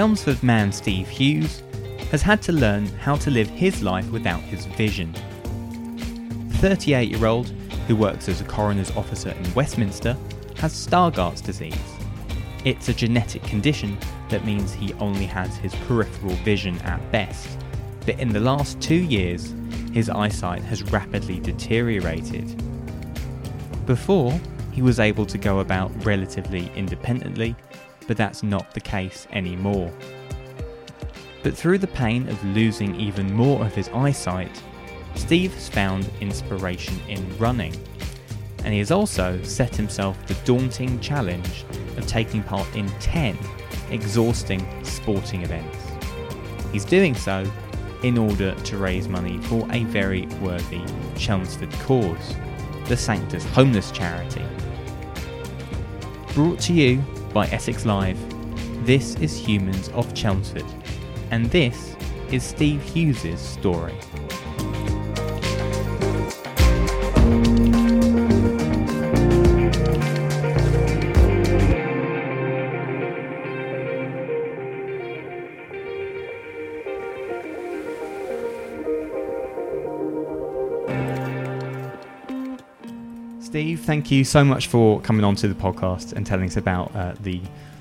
Chelmsford man Steve Hughes has had to learn how to live his life without his vision. The 38 year old, who works as a coroner's officer in Westminster, has Stargardt's disease. It's a genetic condition that means he only has his peripheral vision at best, but in the last two years, his eyesight has rapidly deteriorated. Before, he was able to go about relatively independently but that's not the case anymore. But through the pain of losing even more of his eyesight, Steve has found inspiration in running, and he has also set himself the daunting challenge of taking part in 10 exhausting sporting events. He's doing so in order to raise money for a very worthy Chelmsford cause, the Sanctus Homeless Charity. Brought to you by Essex Live. This is Humans of Chelmsford, and this is Steve Hughes' story. Steve, thank you so much for coming on to the podcast and telling us about uh, the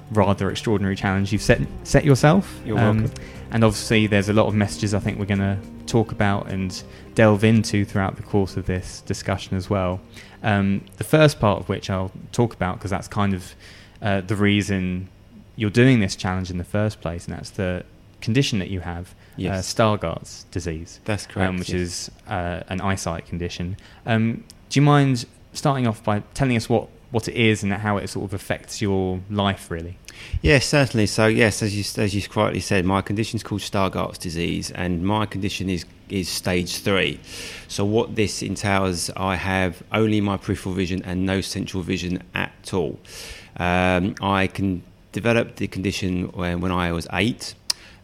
rather extraordinary challenge you've set set yourself. You're um, welcome. And obviously, there's a lot of messages I think we're going to talk about and delve into throughout the course of this discussion as well. Um, the first part of which I'll talk about because that's kind of uh, the reason you're doing this challenge in the first place, and that's the condition that you have, uh, yes. uh, Stargardt's disease. That's correct. Um, which yes. is uh, an eyesight condition. Um, do you mind starting off by telling us what, what it is and how it sort of affects your life, really. Yes, certainly. So, yes, as you as you correctly said, my condition is called Stargardt's disease, and my condition is is stage three. So, what this entails, I have only my peripheral vision and no central vision at all. Um, I can develop the condition when, when I was eight.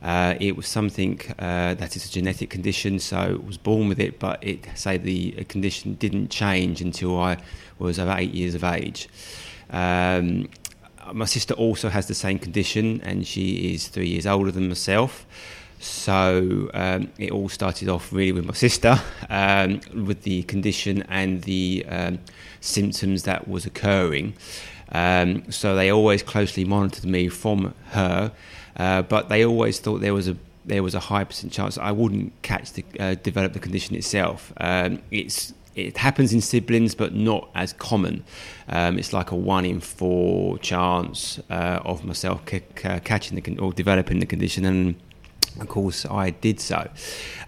Uh, it was something uh, that is a genetic condition, so I was born with it, but it say the condition didn't change until I was about eight years of age. Um, my sister also has the same condition, and she is three years older than myself. So um, it all started off really with my sister, um, with the condition and the um, symptoms that was occurring. Um, so they always closely monitored me from her uh, but they always thought there was a there was a high percent chance I wouldn't catch the uh, develop the condition itself. Um, it's it happens in siblings, but not as common. Um, it's like a one in four chance uh, of myself c- c- catching the con- or developing the condition, and of course I did so.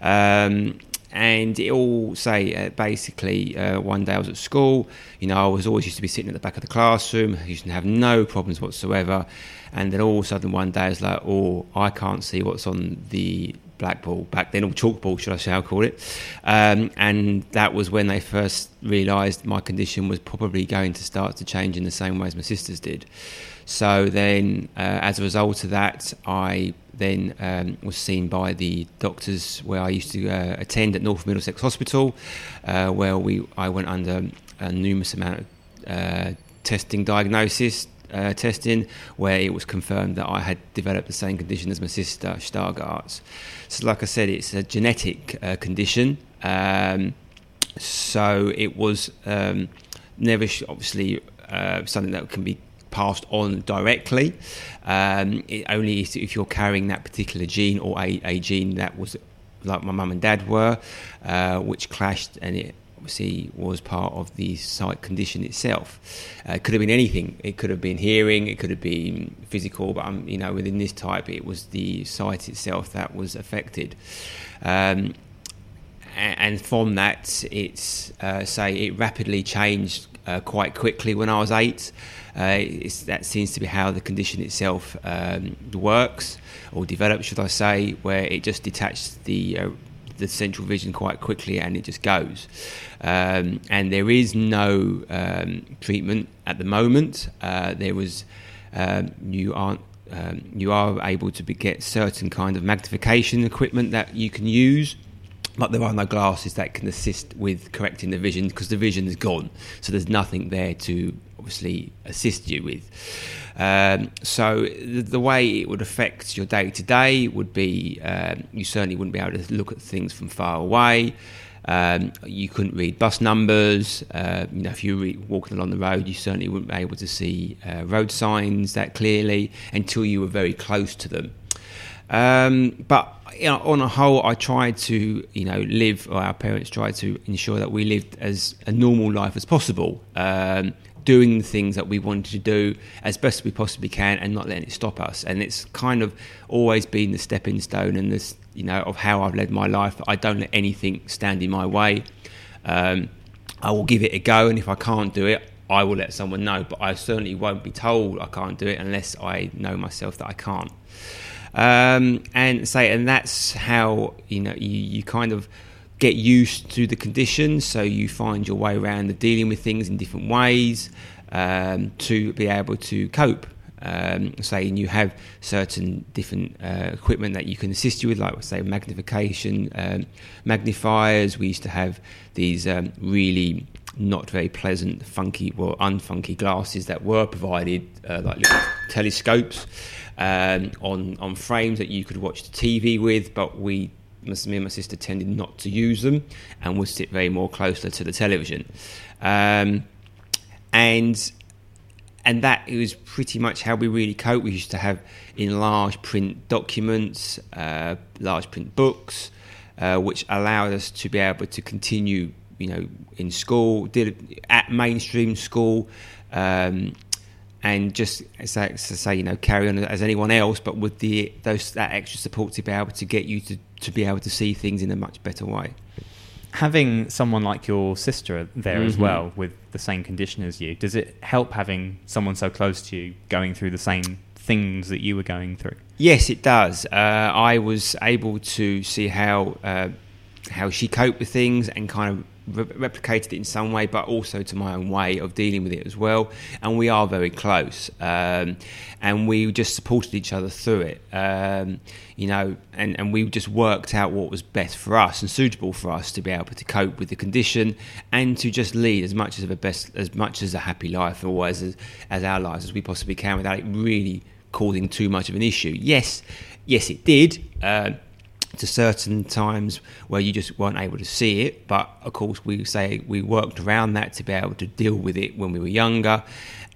Um, and it all say uh, basically uh, one day I was at school. You know, I was always used to be sitting at the back of the classroom. Used to have no problems whatsoever. And then all of a sudden one day I was like, oh, I can't see what's on the blackboard back then, or chalkboard, should I say, I'll call it. Um, and that was when they first realised my condition was probably going to start to change in the same way as my sisters did. So then, uh, as a result of that, I then um, was seen by the doctors where I used to uh, attend at North Middlesex Hospital, uh, where we I went under a numerous amount of uh, testing diagnosis uh, testing where it was confirmed that I had developed the same condition as my sister, Stargardt's. So, like I said, it's a genetic uh, condition. Um, so it was um, never sh- obviously uh, something that can be passed on directly. Um, it only if you're carrying that particular gene or a, a gene that was like my mum and dad were, uh, which clashed and it obviously was part of the sight condition itself. Uh, it could have been anything. It could have been hearing. It could have been physical. But um, you know, within this type, it was the sight itself that was affected. Um, and from that, it's uh, say it rapidly changed uh, quite quickly when I was eight. Uh, that seems to be how the condition itself um, works or develops, should I say, where it just detaches the uh, the central vision quite quickly and it just goes. Um, and there is no um, treatment at the moment. Uh, there was um, you aren't um, you are able to be, get certain kind of magnification equipment that you can use but there are no glasses that can assist with correcting the vision because the vision is gone. So there's nothing there to obviously assist you with. Um, so the, the, way it would affect your day to day would be um, you certainly wouldn't be able to look at things from far away. Um, you couldn't read bus numbers. Uh, you know, if you were walking along the road, you certainly wouldn't be able to see uh, road signs that clearly until you were very close to them. Um, but you know, on a whole, I tried to, you know, live, or our parents tried to ensure that we lived as a normal life as possible, um, doing the things that we wanted to do as best we possibly can and not letting it stop us. And it's kind of always been the stepping stone and this, you know, of how I've led my life. I don't let anything stand in my way. Um, I will give it a go, and if I can't do it, I will let someone know. But I certainly won't be told I can't do it unless I know myself that I can't. Um, and say, and that's how you know you, you kind of get used to the conditions, so you find your way around the dealing with things in different ways um, to be able to cope. Um, say, and you have certain different uh, equipment that you can assist you with, like say magnification, um, magnifiers. We used to have these um, really not very pleasant, funky, well, unfunky glasses that were provided, uh, like telescopes um, on on frames that you could watch the TV with, but we me and my sister tended not to use them and would sit very more closer to the television. Um, and and that was pretty much how we really cope. We used to have in large print documents, uh, large print books, uh, which allowed us to be able to continue, you know, in school, did at mainstream school, um, and just as I say, you know, carry on as anyone else, but with the those that extra support to be able to get you to, to be able to see things in a much better way. Having someone like your sister there mm-hmm. as well with the same condition as you, does it help having someone so close to you going through the same things that you were going through? Yes, it does. Uh, I was able to see how uh, how she coped with things and kind of re- replicated it in some way, but also to my own way of dealing with it as well. And we are very close, um, and we just supported each other through it. Um, you know, and, and we just worked out what was best for us and suitable for us to be able to cope with the condition and to just lead as much as a best, as much as a happy life or as as our lives as we possibly can without it really causing too much of an issue. Yes, yes, it did. Uh, to certain times where you just weren't able to see it. But of course, we say we worked around that to be able to deal with it when we were younger,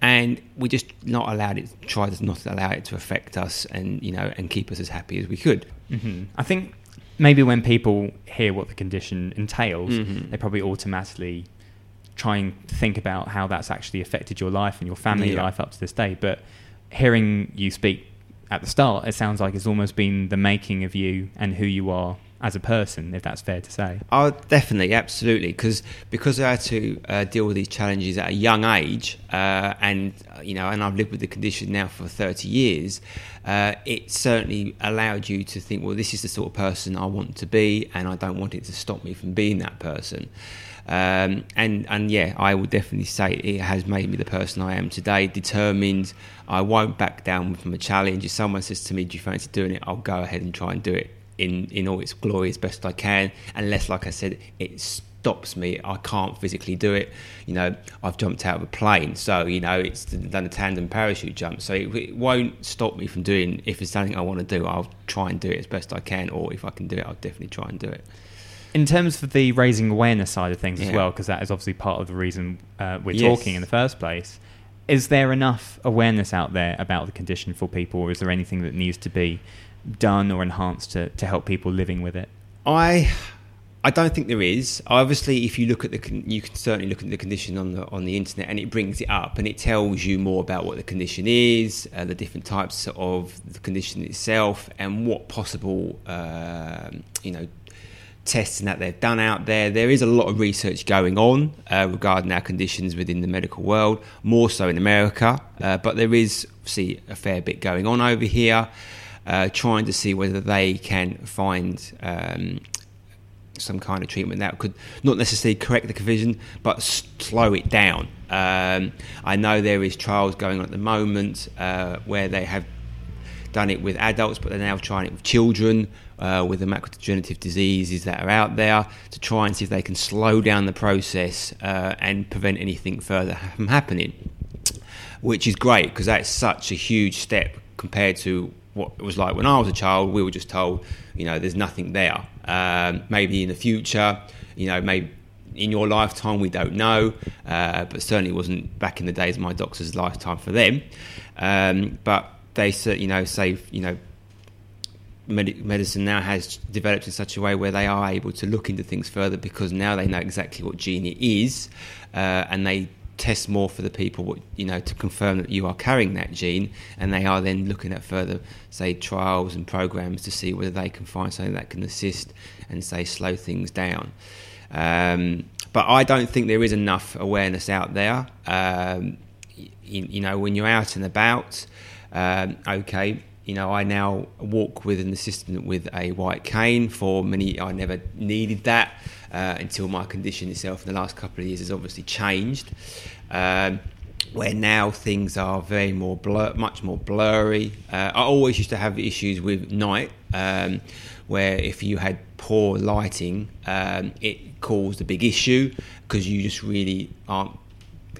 and we just not allowed it, tried to not allow it to affect us, and you know, and keep us as happy as we could. Mm-hmm. I think maybe when people hear what the condition entails, mm-hmm. they probably automatically try and think about how that's actually affected your life and your family yeah. life up to this day. But hearing you speak at the start, it sounds like it's almost been the making of you and who you are as a person, if that's fair to say. Oh, definitely, absolutely. Because because I had to uh, deal with these challenges at a young age, uh, and you know, and I've lived with the condition now for thirty years. Uh, it certainly allowed you to think, well, this is the sort of person I want to be, and I don't want it to stop me from being that person. Um, and and yeah, I would definitely say it has made me the person I am today. Determined, I won't back down from a challenge. If someone says to me, "Do you fancy doing it?" I'll go ahead and try and do it in in all its glory as best I can. Unless, like I said, it's stops me. I can't physically do it. You know, I've jumped out of a plane, so you know it's done a tandem parachute jump, so it, it won't stop me from doing. If it's something I want to do, I'll try and do it as best I can, or if I can do it, I'll definitely try and do it. In terms of the raising awareness side of things as well, because that is obviously part of the reason uh, we're Yes. talking in the first place. Is there enough awareness out there about the condition for people, or is there anything that needs to be done or enhanced to, to help people living with it? I I don't think there is. Obviously, if you look at the, con- you can certainly look at the condition on the on the internet, and it brings it up, and it tells you more about what the condition is, uh, the different types of the condition itself, and what possible, um, you know, testing that they've done out there. There is a lot of research going on uh, regarding our conditions within the medical world, more so in America, uh, but there is see a fair bit going on over here, uh, trying to see whether they can find. Um, some kind of treatment that could not necessarily correct the condition but slow it down. Um, I know there is trials going on at the moment uh, where they have done it with adults, but they're now trying it with children uh, with the macrodegenerative diseases that are out there to try and see if they can slow down the process uh, and prevent anything further from happening. Which is great because that's such a huge step compared to what it was like when I was a child. We were just told, you know, there's nothing there. Um, maybe in the future, you know, maybe in your lifetime, we don't know, uh, but certainly wasn't back in the days my doctor's lifetime for them. Um, but they, you know, say, you know, med- medicine now has developed in such a way where they are able to look into things further because now they know exactly what gene it is, uh, and they test more for the people, what- you know, to confirm that you are carrying that gene, and they are then looking at further, say, trials and programs to see whether they can find something that can assist and say slow things down. Um, but I don't think there is enough awareness out there. Um, you, you know, when you're out and about, um, okay, you know, I now walk with an assistant with a white cane. For many, I never needed that uh, until my condition itself in the last couple of years has obviously changed. Um, where now things are very more blur, much more blurry. Uh, I always used to have issues with night, um, where if you had poor lighting, um, it caused a big issue because you just really aren't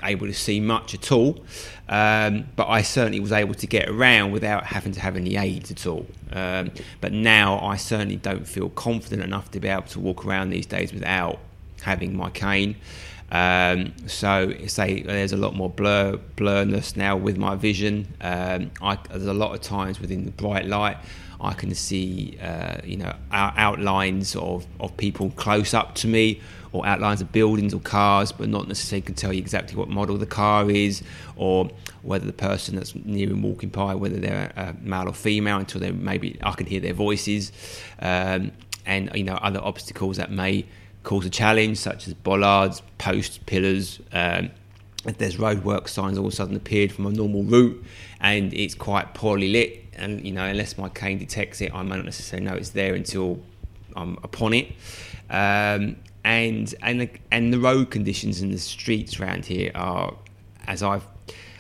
able to see much at all. Um, but I certainly was able to get around without having to have any aids at all. Um, but now I certainly don't feel confident enough to be able to walk around these days without having my cane. Um, so say there's a lot more blur blurness now with my vision. Um, I, there's a lot of times within the bright light I can see uh, you know out- outlines of, of people close up to me or outlines of buildings or cars, but not necessarily can tell you exactly what model the car is or whether the person that's near and walking by whether they're male or female until they maybe I can hear their voices um, and you know other obstacles that may cause a challenge such as bollards, posts, pillars. Um, if there's roadwork signs all of a sudden appeared from a normal route and it's quite poorly lit and you know unless my cane detects it I may not necessarily know it's there until I'm upon it um, and and the, and the road conditions in the streets around here are as I've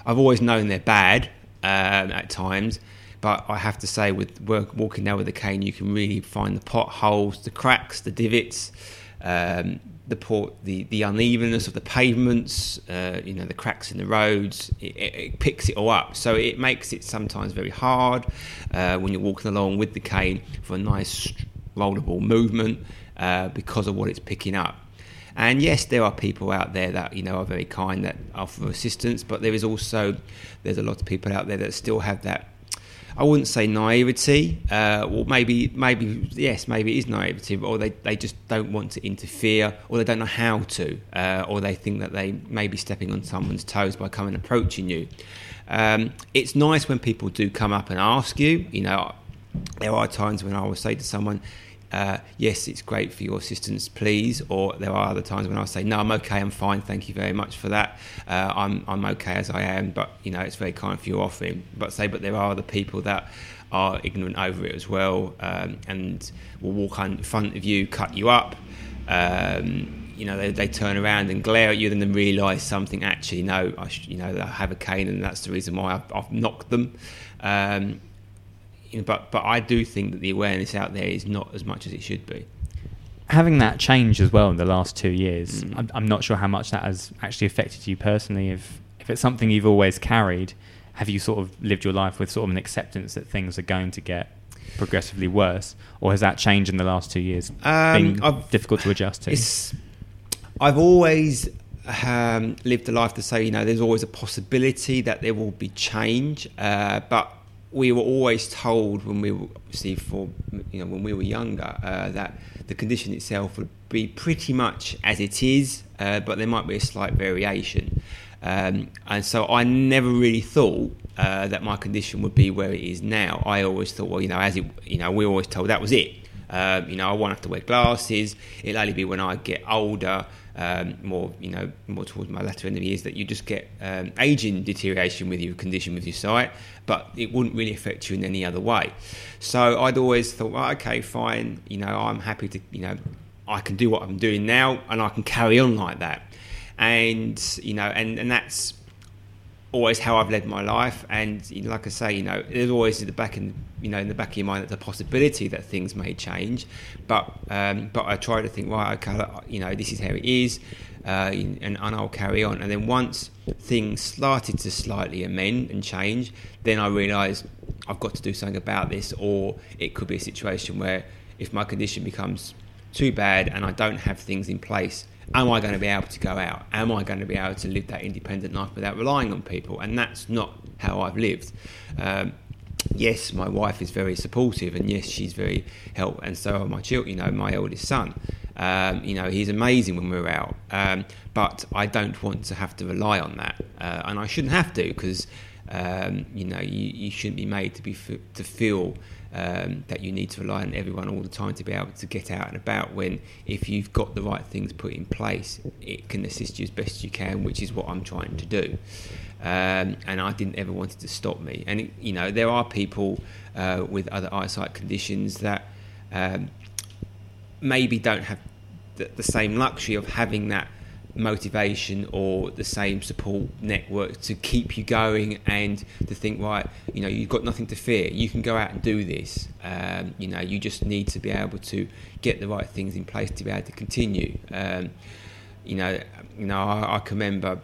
I've always known they're bad um, at times but I have to say with work, walking now with a cane you can really find the potholes the cracks the divots um, the port, the, the unevenness of the pavements, uh, you know, the cracks in the roads, it, it, it picks it all up. So it makes it sometimes very hard uh, when you're walking along with the cane for a nice rollable movement uh, because of what it's picking up. And yes, there are people out there that you know are very kind that offer assistance, but there is also there's a lot of people out there that still have that I wouldn't say naivety, uh, or maybe, maybe yes, maybe it is naivety, or they, they just don't want to interfere, or they don't know how to, uh, or they think that they may be stepping on someone's toes by coming approaching you. Um, it's nice when people do come up and ask you. You know, there are times when I will say to someone, uh, yes, it's great for your assistance, please. Or there are other times when I say, no, I'm okay, I'm fine, thank you very much for that. Uh, I'm, I'm okay as I am, but you know, it's very kind for your offering. But say, but there are other people that are ignorant over it as well, um, and will walk in front of you, cut you up. Um, you know, they, they turn around and glare at you, and then realise something. Actually, no, I sh- you know, I have a cane, and that's the reason why I've, I've knocked them. Um, you know, but but I do think that the awareness out there is not as much as it should be. having that change as well in the last two years, Mm. I'm, I'm not sure how much that has actually affected you personally. If if it's something you've always carried, have you sort of lived your life with sort of an acceptance that things are going to get progressively worse, or has that changed in the last two years? Um, I've- difficult to adjust to. It's. I've always um, lived a life to say, you know, there's always a possibility that there will be change, uh, but we were always told when we were obviously for you know when we were younger uh, that the condition itself would be pretty much as it is, uh, but there might be a slight variation. Um, and so I never really thought uh, that my condition would be where it is now. I always thought, well, you know, as it, you know, we were always told that was it. Um, you know, I won't have to wear glasses. It'll only be when I get older, um, more, you know, more towards my latter end of years, that you just get um, aging deterioration with your condition, with your sight, but it wouldn't really affect you in any other way. So I'd always thought, well, okay, fine. You know, I'm happy to, you know, I can do what I'm doing now, and I can carry on like that. And you know, and and that's always how I've led my life. And you know, like I say, you know, there's always in the back in you know in the back of your mind that the possibility that things may change. But um, but I try to think, right, okay, you know, this is how it is, uh, and, and I'll carry on. And then once things started to slightly amend and change, then I realised I've got to do something about this, or it could be a situation where if my condition becomes too bad and I don't have things in place, am I going to be able to go out? Am I going to be able to live that independent life without relying on people? And that's not how I've lived. Um, yes, my wife is very supportive, and yes, she's very help, and so are my children. You know, my eldest son. Um, you know, he's amazing when we're out, um, but I don't want to have to rely on that, uh, and I shouldn't have to because um, you know you, you shouldn't be made to be f- to feel um, that you need to rely on everyone all the time to be able to get out and about when if you've got the right things put in place it can assist you as best you can which is what I'm trying to do. Um, and I didn't ever want it to stop me. And it, you know there are people uh, with other eyesight conditions that um, maybe don't have the, the same luxury of having that motivation or the same support network to keep you going and to think right you know you've got nothing to fear. You can go out and do this. Um, you know you just need to be able to get the right things in place to be able to continue. Um, you know you know I, I can remember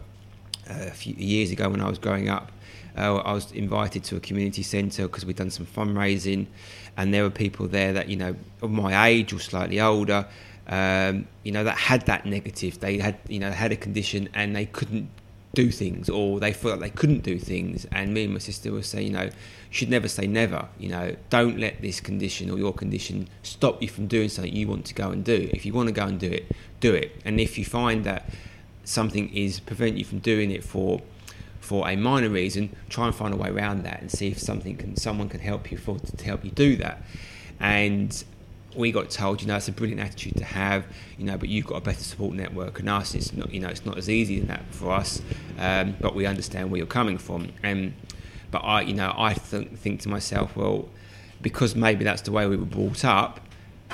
a few years ago when I was growing up uh, I was invited to a community centre because we'd done some fundraising and there were people there that you know of my age or slightly older um, you know, that had that negative. They had, you know, had a condition and they couldn't do things, or they felt like they couldn't do things. And me and my sister would say, you know, should never say never. You know, don't let this condition or your condition stop you from doing something you want to go and do. If you want to go and do it, do it. And if you find that something is prevent you from doing it for for a minor reason, try and find a way around that and see if something can someone can help you for to help you do that. And we got told, you know, it's a brilliant attitude to have, you know, but you've got a better support network than us. It's not, you know, it's not as easy as that for us, um, but we understand where you're coming from. And but I, you know, I th- think to myself, well, because maybe that's the way we were brought up,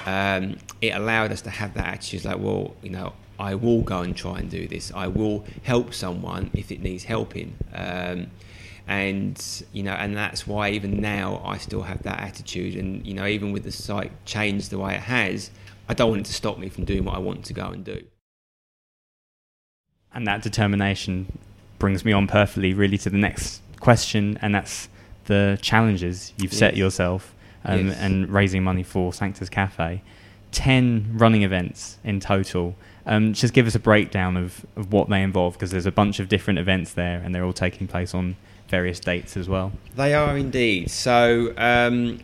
um, it allowed us to have that attitude, like, well, you know, I will go and try and do this. I will help someone if it needs helping. Um, and you know and that's why even now I still have that attitude. And you know even with the site changed the way it has I don't want it to stop me from doing what I want to go and do. And that determination brings me on perfectly really to the next question and that's the challenges you've set yourself um, Yes. and raising money for Sanctus Cafe. 10 running events in total. Um, just give us a breakdown of, of what they involve because there's a bunch of different events there and they're all taking place on various dates as well They are indeed. So um,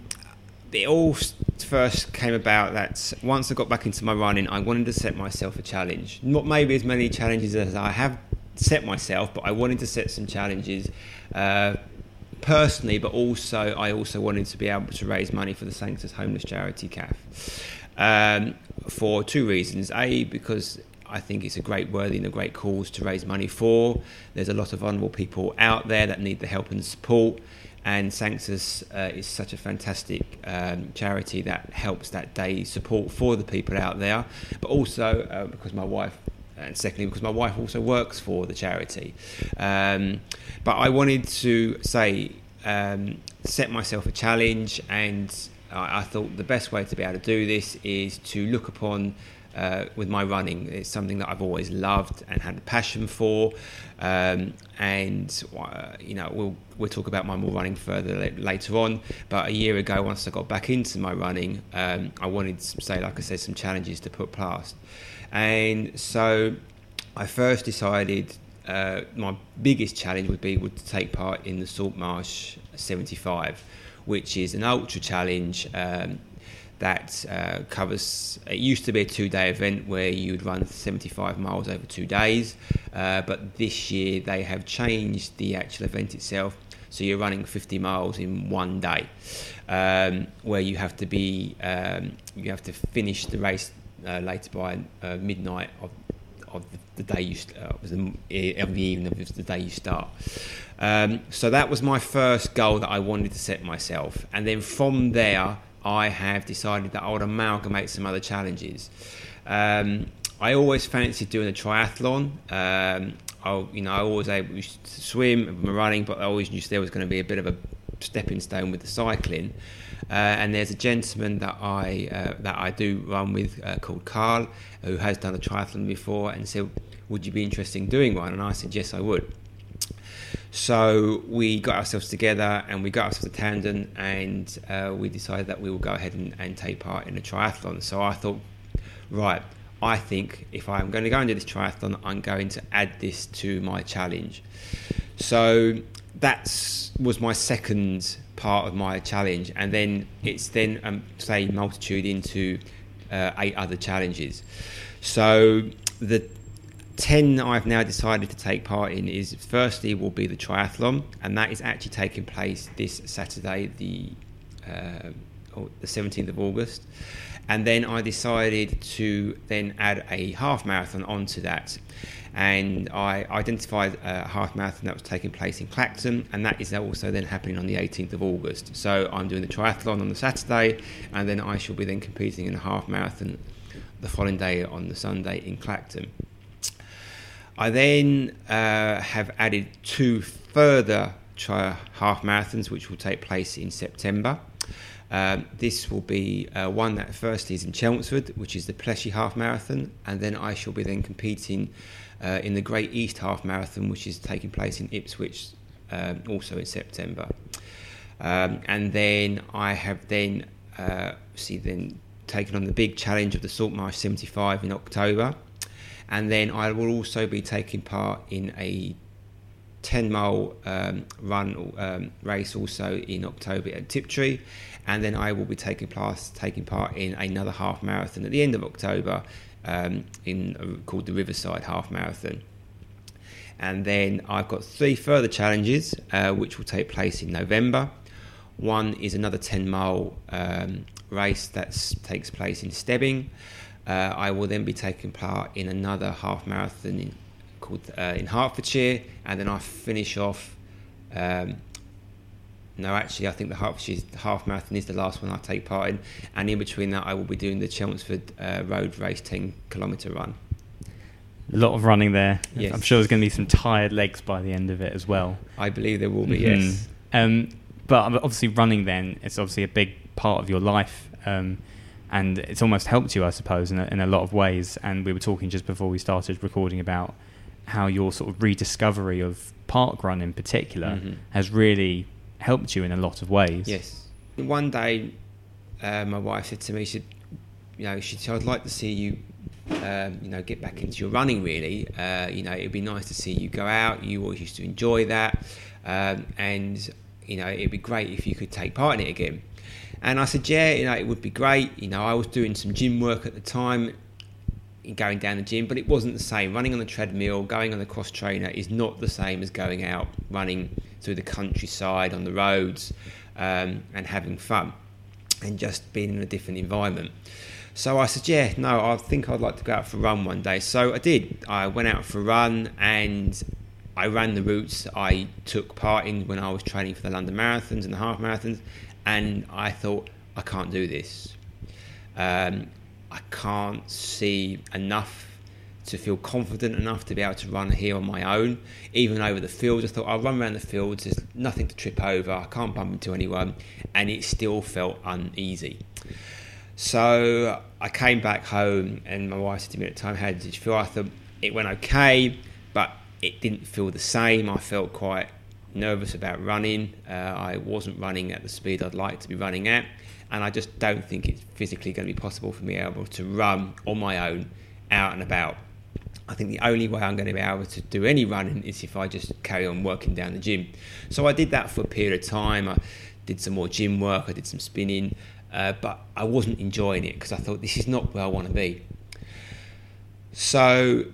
it all first came about that once I got back into my running, I wanted to set myself a challenge. Not maybe as many challenges as I have set myself, but I wanted to set some challenges. Uh, personally, but also I also wanted to be able to raise money for the Sanctus Homeless Charity CAF um, for two reasons. A, because I think it's a great worthy and a great cause to raise money for. There's a lot of vulnerable people out there that need the help and support, and Sanctus uh, is such a fantastic um, charity that helps that day support for the people out there, but also uh, because my wife and secondly because my wife also works for the charity. Um, but I wanted to say um, set myself a challenge, and I, I thought the best way to be able to do this is to look upon uh, with my running. It's something that I've always loved and had a passion for. Um, and uh, you know, we'll we'll talk about my more running further later on. But a year ago, once I got back into my running, um, I wanted, to say, like I said, some challenges to put past. And so, I first decided uh, my biggest challenge would be would to take part in the Saltmarsh 75, which is an ultra challenge. Um, that uh, covers. It used to be a two-day event where you would run 75 miles over two days, uh, but this year they have changed the actual event itself. So you're running 50 miles in one day, um, where you have to be um, you have to finish the race uh, later by uh, midnight of of the, day you uh, the, of the evening of the day you start. Um, so that was my first goal that I wanted to set myself, and then from there I have decided that I would amalgamate some other challenges. Um, I always fancied doing a triathlon. Um, I, you know, I always able to swim and running, but I always knew there was going to be a bit of a stepping stone with the cycling. Uh, and there's a gentleman that I uh, that I do run with uh, called Carl, who has done a triathlon before, and said, "Would you be interested in doing one?" And I said, "Yes, I would." So we got ourselves together and we got ourselves to tandem and uh, we decided that we will go ahead and, and, take part in a triathlon. So I thought, right, I think if I'm going to go and do this triathlon, I'm going to add this to my challenge. So that was my second part of my challenge, and then it's then um, say multitude into uh, eight other challenges. So the 10 I've now decided to take part in is firstly will be the triathlon, and that is actually taking place this Saturday, the uh, the 17th of August. And then I decided to then add a half marathon onto that. And I identified a half marathon that was taking place in Clacton, and that is also then happening on the 18th of August. So I'm doing the triathlon on the Saturday, and then I shall be then competing in a half marathon the following day on the Sunday in Clacton. I then uh, have added two further tri- half marathons, which will take place in September. Um, this will be uh, one that first is in Chelmsford, which is the Pleshey Half Marathon, and then I shall be then competing uh, in the Great East Half Marathon, which is taking place in Ipswich, um, also in September. Um, and then I have then uh, see then taken on the big challenge of the Saltmarsh 75 in October and then I will also be taking part in a 10 mile um, run um, race also in October at Tiptree, and then I will be taking part taking part in another half marathon at the end of October um, in uh, called the Riverside Half Marathon. And then I've got three further challenges uh, which will take place in November. One is another 10 mile um, race that takes place in Stebbing. Uh, I will then be taking part in another half marathon in, called uh, in Hertfordshire, and then I finish off. Um, no, actually, I think the Hertfordshire half marathon is the last one I take part in, and in between that, I will be doing the Chelmsford uh, Road Race 10 kilometre run. A lot of running there. Yes. I'm sure there's going to be some tired legs by the end of it as well. I believe there will be, mm-hmm. yes. Um, but obviously, running then, it's obviously a big part of your life. Um, and it's almost helped you, I suppose, in a, in a lot of ways. And we were talking just before we started recording about how your sort of rediscovery of park run in particular mm-hmm. has really helped you in a lot of ways. Yes. One day, uh, my wife said to me, she, said, you know, she said, "I'd like to see you, um, you know, get back into your running. Really, uh, you know, it'd be nice to see you go out. You always used to enjoy that, um, and you know, it'd be great if you could take part in it again." And I said, yeah, you know, it would be great. You know, I was doing some gym work at the time, going down the gym, but it wasn't the same. Running on the treadmill, going on the cross trainer is not the same as going out running through the countryside on the roads um, and having fun and just being in a different environment. So I said, yeah, no, I think I'd like to go out for a run one day. So I did. I went out for a run and I ran the routes I took part in when I was training for the London Marathons and the half marathons and I thought I can't do this. Um, I can't see enough to feel confident enough to be able to run here on my own, even over the fields. I thought I'll run around the fields. There's nothing to trip over. I can't bump into anyone, and it still felt uneasy. So I came back home, and my wife said to me at the time, "How did you feel?" I thought it went okay, but it didn't feel the same. I felt quite nervous about running. Uh, I wasn't running at the speed I'd like to be running at, and I just don't think it's physically going to be possible for me able to run on my own out and about. I think the only way I'm going to be able to do any running is if I just carry on working down the gym. So I did that for a period of time. I did some more gym work, I did some spinning, uh, but I wasn't enjoying it because I thought this is not where I want to be. So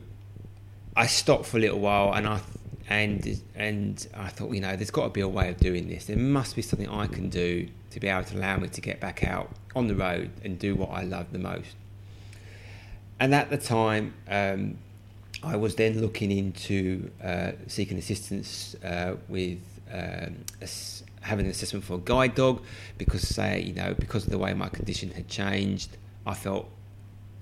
I stopped for a little while and I and and I thought, you know, there's got to be a way of doing this. There must be something I can do to be able to allow me to get back out on the road and do what I love the most. And at the time, um, I was then looking into uh, seeking assistance uh, with um, having an assessment for a guide dog because, say, you know, because of the way my condition had changed, I felt,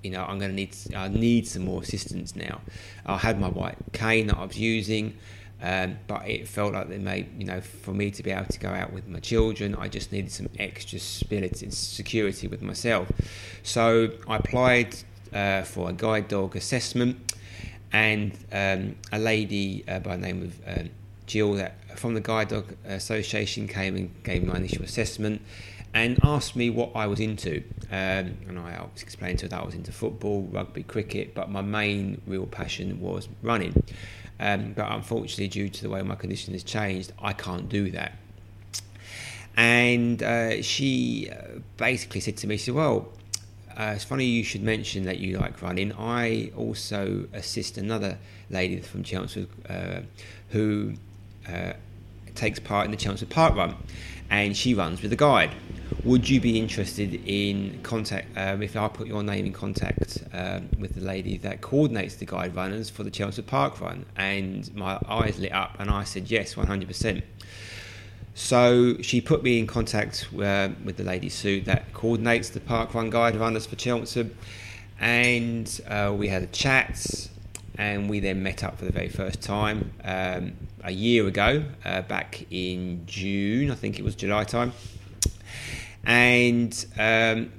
you know, I'm going to need I need some more assistance now. I had my white cane that I was using. Um, but it felt like they made, you know, for me to be able to go out with my children, I just needed some extra stability and security with myself. So I applied uh, for a guide dog assessment, and um, a lady uh, by the name of um, Jill that from the Guide Dog Association came and gave my initial assessment and asked me what I was into. Um, and I explained to her that I was into football, rugby, cricket, but my main real passion was running. Um, but unfortunately, due to the way my condition has changed, I can't do that. And uh, she uh, basically said to me, she said, Well, uh, it's funny you should mention that you like running. I also assist another lady from Chelmsford uh, who uh, takes part in the Chelmsford Park Run, and she runs with a guide. Would you be interested in contact um, if I put your name in contact um, with the lady that coordinates the guide runners for the Chelmsford Park Run? And my eyes lit up, and I said yes, 100%. So she put me in contact uh, with the lady Sue that coordinates the park run guide runners for Chelmsford, and uh, we had a chat, and we then met up for the very first time um, a year ago, uh, back in June, I think it was July time, and um,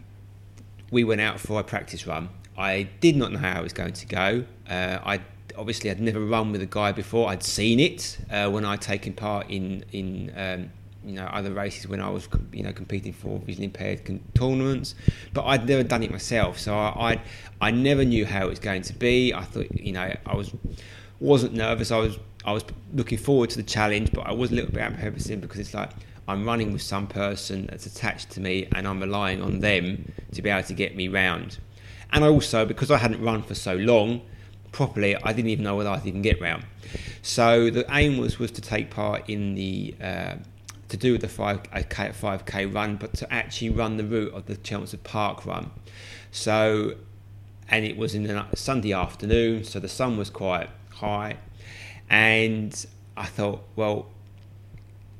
we went out for a practice run. I did not know how it was going to go. Uh, I obviously I'd never run with a guy before. I'd seen it uh, when I'd taken part in in um, you know other races when I was you know competing for visually impaired tournaments, but I'd never done it myself. So I I'd, I never knew how it was going to be. I thought you know I was wasn't nervous. I was I was looking forward to the challenge, but I was a little bit apprehensive because it's like I'm running with some person that's attached to me, and I'm relying on them to be able to get me round. And also because I hadn't run for so long, properly, I didn't even know whether I'd even get round. So the aim was was to take part in the uh, to do the 5k, 5k run, but to actually run the route of the Chelmsford Park run. So, and it was in a Sunday afternoon, so the sun was quite high, and I thought, well,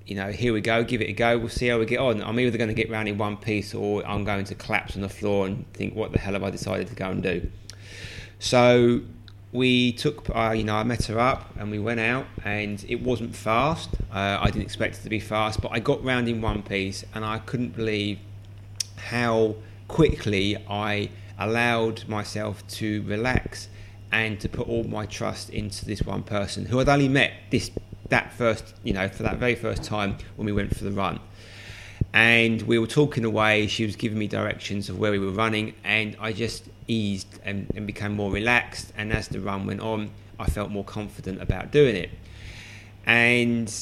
you know, here we go, give it a go. We'll see how we get on. I'm either going to get round in one piece or I'm going to collapse on the floor and think, what the hell have I decided to go and do? So we took, uh, you know, I met her up and we went out, and it wasn't fast. Uh, I didn't expect it to be fast, but I got round in one piece, and I couldn't believe how quickly I allowed myself to relax and to put all my trust into this one person who I'd only met this that first, you know, for that very first time when we went for the run. And we were talking away. She was giving me directions of where we were running, and I just eased and, and became more relaxed. And as the run went on, I felt more confident about doing it. And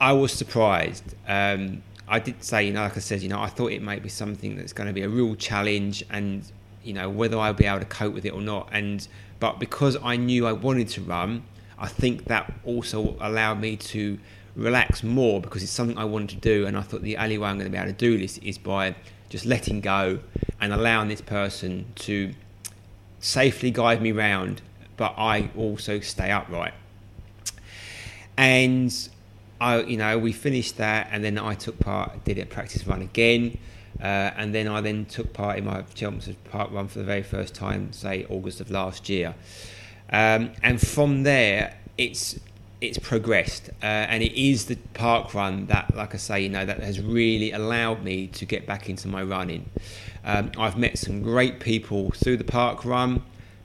I was surprised. Um, I did say, you know, like I said, you know, I thought it might be something that's going to be a real challenge, and you know whether I'll be able to cope with it or not. And but because I knew I wanted to run, I think that also allowed me to relax more because it's something I wanted to do, and I thought the only way I'm going to be able to do this is by just letting go and allowing this person to safely guide me round, but I also stay upright. And I, you know, we finished that, and then I took part, did a practice run again, uh, and then I then took part in my Chelmsford Park run for the very first time, say August of last year. Um, and from there, it's it's progressed, uh, and it is the park run that, like I say, you know, that has really allowed me to get back into my running. Um, I've met some great people through the park run.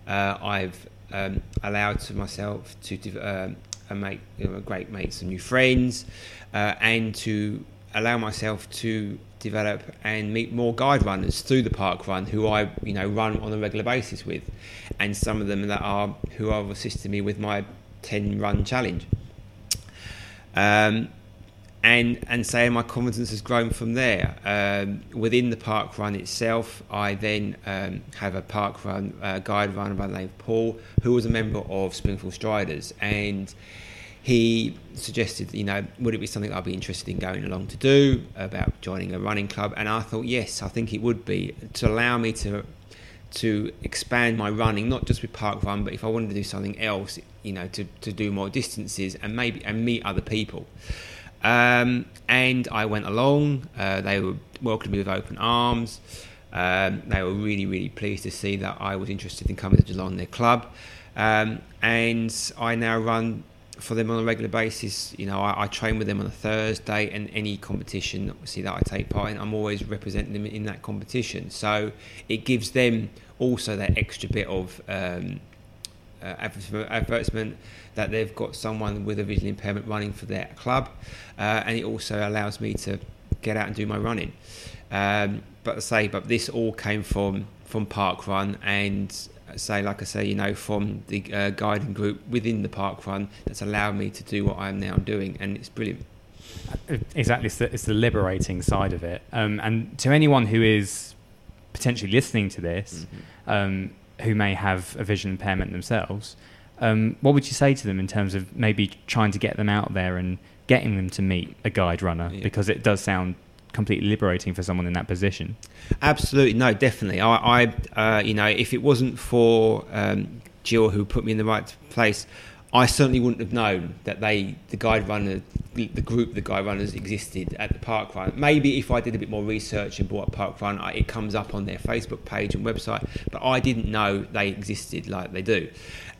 Uh, I've um, allowed to myself to um, make you know, great mates and new friends, uh, and to allow myself to develop and meet more guide runners through the park run who I you know run on a regular basis with, and some of them that are who have assisted me with my 10 run challenge. Um, and and say my confidence has grown from there. Um, within the park run itself, I then um, have a park run uh, guide runner by the name of Paul, who was a member of Springfield Striders, and he suggested, you know, would it be something I'd be interested in going along to do about joining a running club? And I thought, yes, I think it would be to allow me to to expand my running, not just with park run, but if I wanted to do something else, you know, to, to do more distances and maybe and meet other people. Um, and I went along. Uh, they were welcomed me with open arms. Um, they were really, really pleased to see that I was interested in coming to Geelong, their club. Um, and I now run for them on a regular basis. You know, I, I, train with them on a Thursday, and any competition, obviously, that I take part in, I'm always representing them in that competition. So it gives them also that extra bit of um, uh, advertisement that they've got someone with a visual impairment running for their club, uh, and it also allows me to get out and do my running. Um, but I say, but this all came from from Park Run and say, like I say, you know, from the uh, guiding group within the park run that's allowed me to do what I'm now doing, and it's brilliant. Exactly, it's the, it's the liberating side of it. Um, and to anyone who is potentially listening to this, mm-hmm. um, who may have a vision impairment themselves, um, what would you say to them in terms of maybe trying to get them out there and getting them to meet a guide runner? Yeah. Because it does sound completely liberating for someone in that position. Absolutely, no, definitely. I, I uh, you know, if it wasn't for um, Jill who put me in the right place, I certainly wouldn't have known that they, the guide runner, the group, the guide runners existed at the park run. Maybe if I did a bit more research and brought up park run, it comes up on their Facebook page and website. But I didn't know they existed like they do.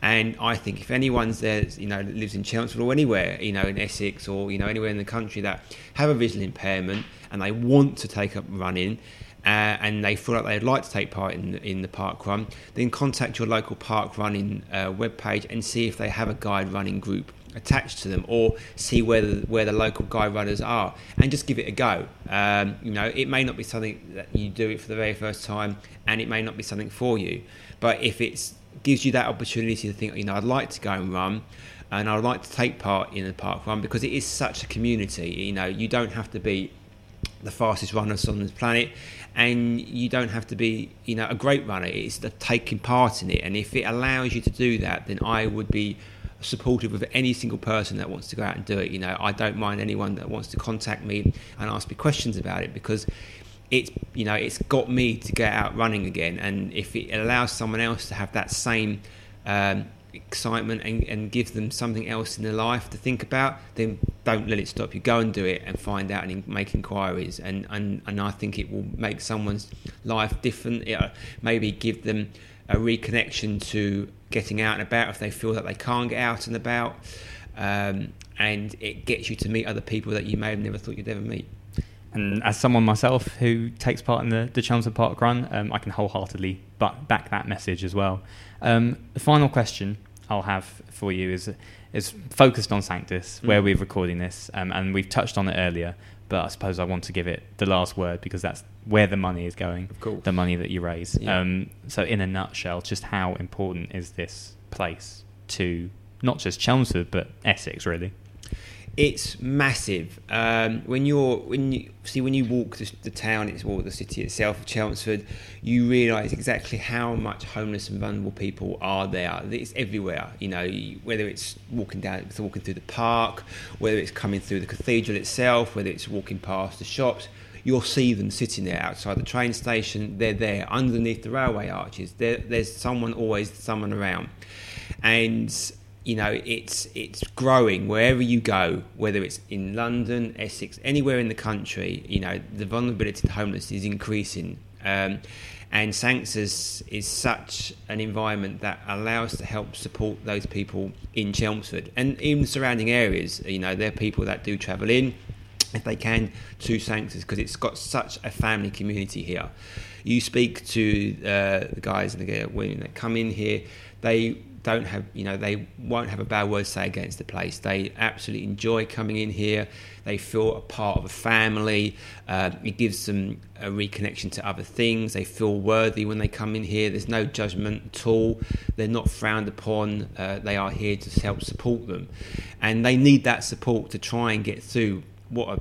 And I think if anyone's there, you know, lives in Chelmsford or anywhere, you know, in Essex or you know anywhere in the country that have a visual impairment and they want to take up running, uh, and they feel like they'd like to take part in in the park run, then contact your local park running uh, webpage and see if they have a guide running group attached to them, or see where the, where the local guide runners are, and just give it a go. Um, you know, it may not be something that you do it for the very first time, and it may not be something for you, but if it gives you that opportunity to think, you know, I'd like to go and run and I'd like to take part in the park run because it is such a community. You know, you don't have to be the fastest runners on the planet, and you don't have to be, you know, a great runner. It's the taking part in it, and if it allows you to do that, then I would be supportive of any single person that wants to go out and do it. You know, I don't mind anyone that wants to contact me and ask me questions about it because it's you know it's got me to get out running again, and if it allows someone else to have that same um, excitement and, and give them something else in their life to think about, then don't let it stop you. Go and do it and find out and make inquiries. And, and, and I think it will make someone's life different. It maybe give them a reconnection to getting out and about if they feel that they can't get out and about. Um, and it gets you to meet other people that you may have never thought you'd ever meet. And as someone myself who takes part in the, the Chelmsford Park Run, um, I can wholeheartedly back that message as well. Um, the final question I'll have for you is is focused on Sanctus, mm. where we're recording this, um, and we've touched on it earlier. But I suppose I want to give it the last word because that's where the money is going. Of course. The money that you raise. Yeah. Um, so, in a nutshell, just how important is this place to not just Chelmsford but Essex, really? It's massive. Um, when you're when you see when you walk the, the town, it's or the city itself Chelmsford, you realise exactly how much homeless and vulnerable people are there. It's everywhere. You know, whether it's walking down, walking through the park, whether it's coming through the cathedral itself, whether it's walking past the shops. You'll see them sitting there outside the train station. They're there underneath the railway arches. There, there's someone always, someone around, and you know it's it's growing wherever you go whether it's in london essex anywhere in the country you know the vulnerability to homeless is increasing um, And Sanctus is such an environment that allows to help support those people in Chelmsford and even surrounding areas. You know, there are people that do travel in if they can to Sanctus because it's got such a family community here. You speak to uh, the guys and the women that come in here, they don't have, you know, they won't have a bad word to say against the place. They absolutely enjoy coming in here. They feel a part of a family. Uh, it gives them a reconnection to other things. They feel worthy when they come in here. There's no judgment at all. They're not frowned upon. Uh, they are here to help support them. And they need that support to try and get through what a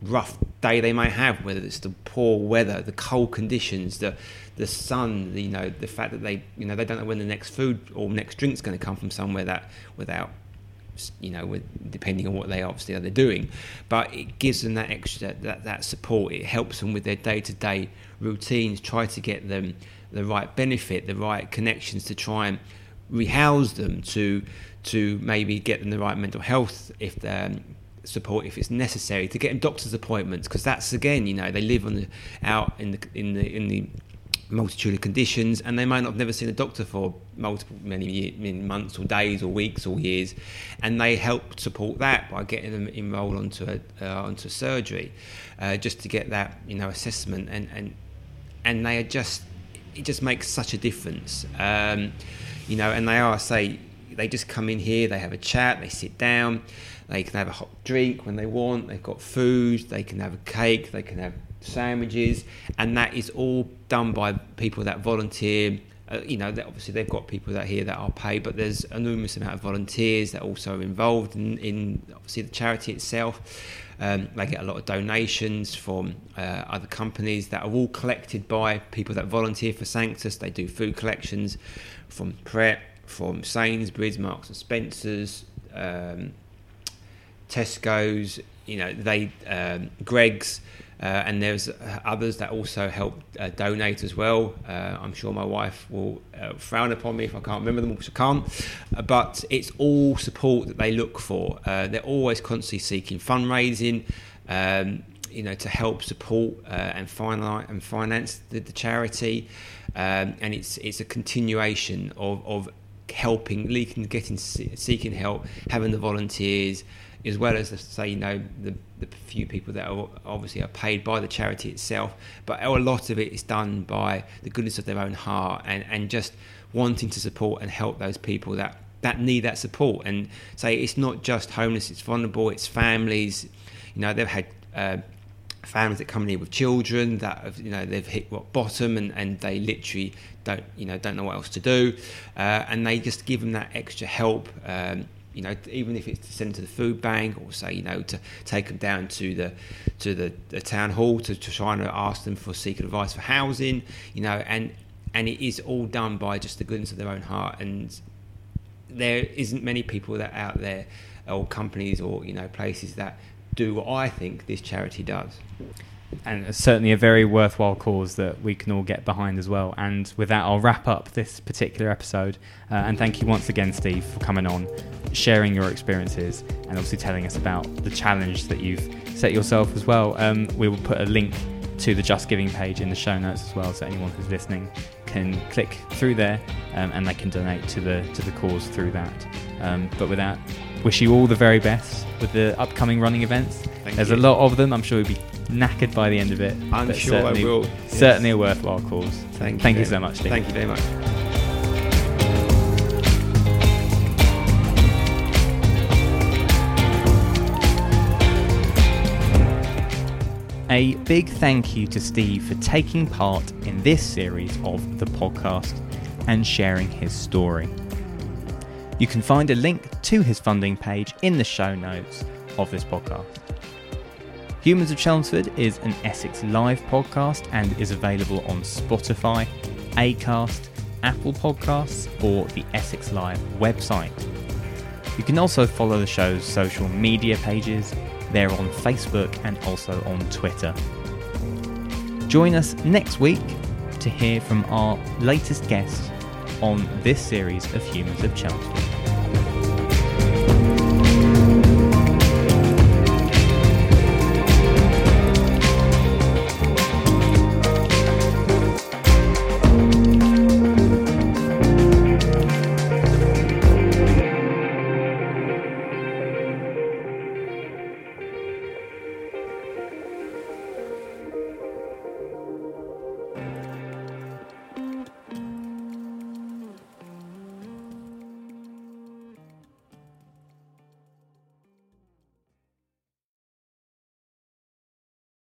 rough day they may have, whether it's the poor weather, the cold conditions, the the sun, you know, the fact that they, you know, they don't know when the next food or next drink's going to come from somewhere that without, you know, with, depending on what they obviously are they're doing, but it gives them that extra that that support. It helps them with their day to day routines. Try to get them the right benefit, the right connections to try and rehouse them to to maybe get them the right mental health if they're support if it's necessary to get them doctor's appointments because that's again you know they live on the out in the in the in the multitude of conditions, and they might not have never seen a doctor for multiple many months or days or weeks or years, and they help support that by getting them enrolled onto a, uh, onto surgery, uh, just to get that you know assessment, and and and they are just it just makes such a difference, um, you know, and they are say they just come in here, they have a chat, they sit down, they can have a hot drink when they want, they've got food, they can have a cake, they can have sandwiches, and that is all done by people that volunteer. Uh, you know, obviously they've got people that here that are paid, but there's an enormous amount of volunteers that are also involved in, in obviously the charity itself. Um, they get a lot of donations from uh, other companies that are all collected by people that volunteer for Sanctus. They do food collections from Pret, from Sainsbury's, Marks and Spencers, um, Tesco's. You know, they um, Greggs. Uh, and there's others that also help uh, donate as well. Uh, I'm sure my wife will uh, frown upon me if I can't remember them, which I can't. Uh, but it's all support that they look for. Uh, they're always constantly seeking fundraising, um, you know, to help support and, finance, and finance the, the charity. Um, and it's it's a continuation of, of helping, leaking, getting, seeking help, having the volunteers as well as say you know the, the few people that are obviously are paid by the charity itself, but a lot of it is done by the goodness of their own heart and, and just wanting to support and help those people that that need that support. And say it's not just homeless; it's vulnerable, it's families. You know, they've had. Uh, families that come in here with children that have, you know they've hit rock bottom and, and they literally don't you know don't know what else to do uh, and they just give them that extra help um, you know, even if it's to send them to the food bank or say, you know, to take them down to the to the, the town hall to, to try and ask them for seeking advice for housing, you know, and and it is all done by just the goodness of their own heart. And there isn't many people that out there, or companies, or you know, places that do what I think this charity does and certainly a very worthwhile cause that we can all get behind as well. And with that, I'll wrap up this particular episode. Uh, and thank you once again, Steve, for coming on, sharing your experiences, and obviously telling us about the challenge that you've set yourself as well. Um, we will put a link to the Just Giving page in the show notes as well, so anyone who's listening can click through there um, and they can donate to the to the cause through that. Um, but with that, wish you all the very best with the upcoming running events. Thank There's you. a lot of them. I'm sure you'll be knackered by the end of it. I'm sure I will. Yes. Certainly a worthwhile cause. Thank you. You so much, Steve. Thank you very much. A big thank you to Steve for taking part in this series of the podcast and sharing his story. You can find a link to his funding page in the show notes of this podcast. Humans of Chelmsford is an Essex Live podcast and is available on Spotify, Acast, Apple Podcasts, or the Essex Live website. You can also follow the show's social media pages. They're on Facebook and also on Twitter. Join us next week to hear from our latest guest on this series of Humans of Chelmsford.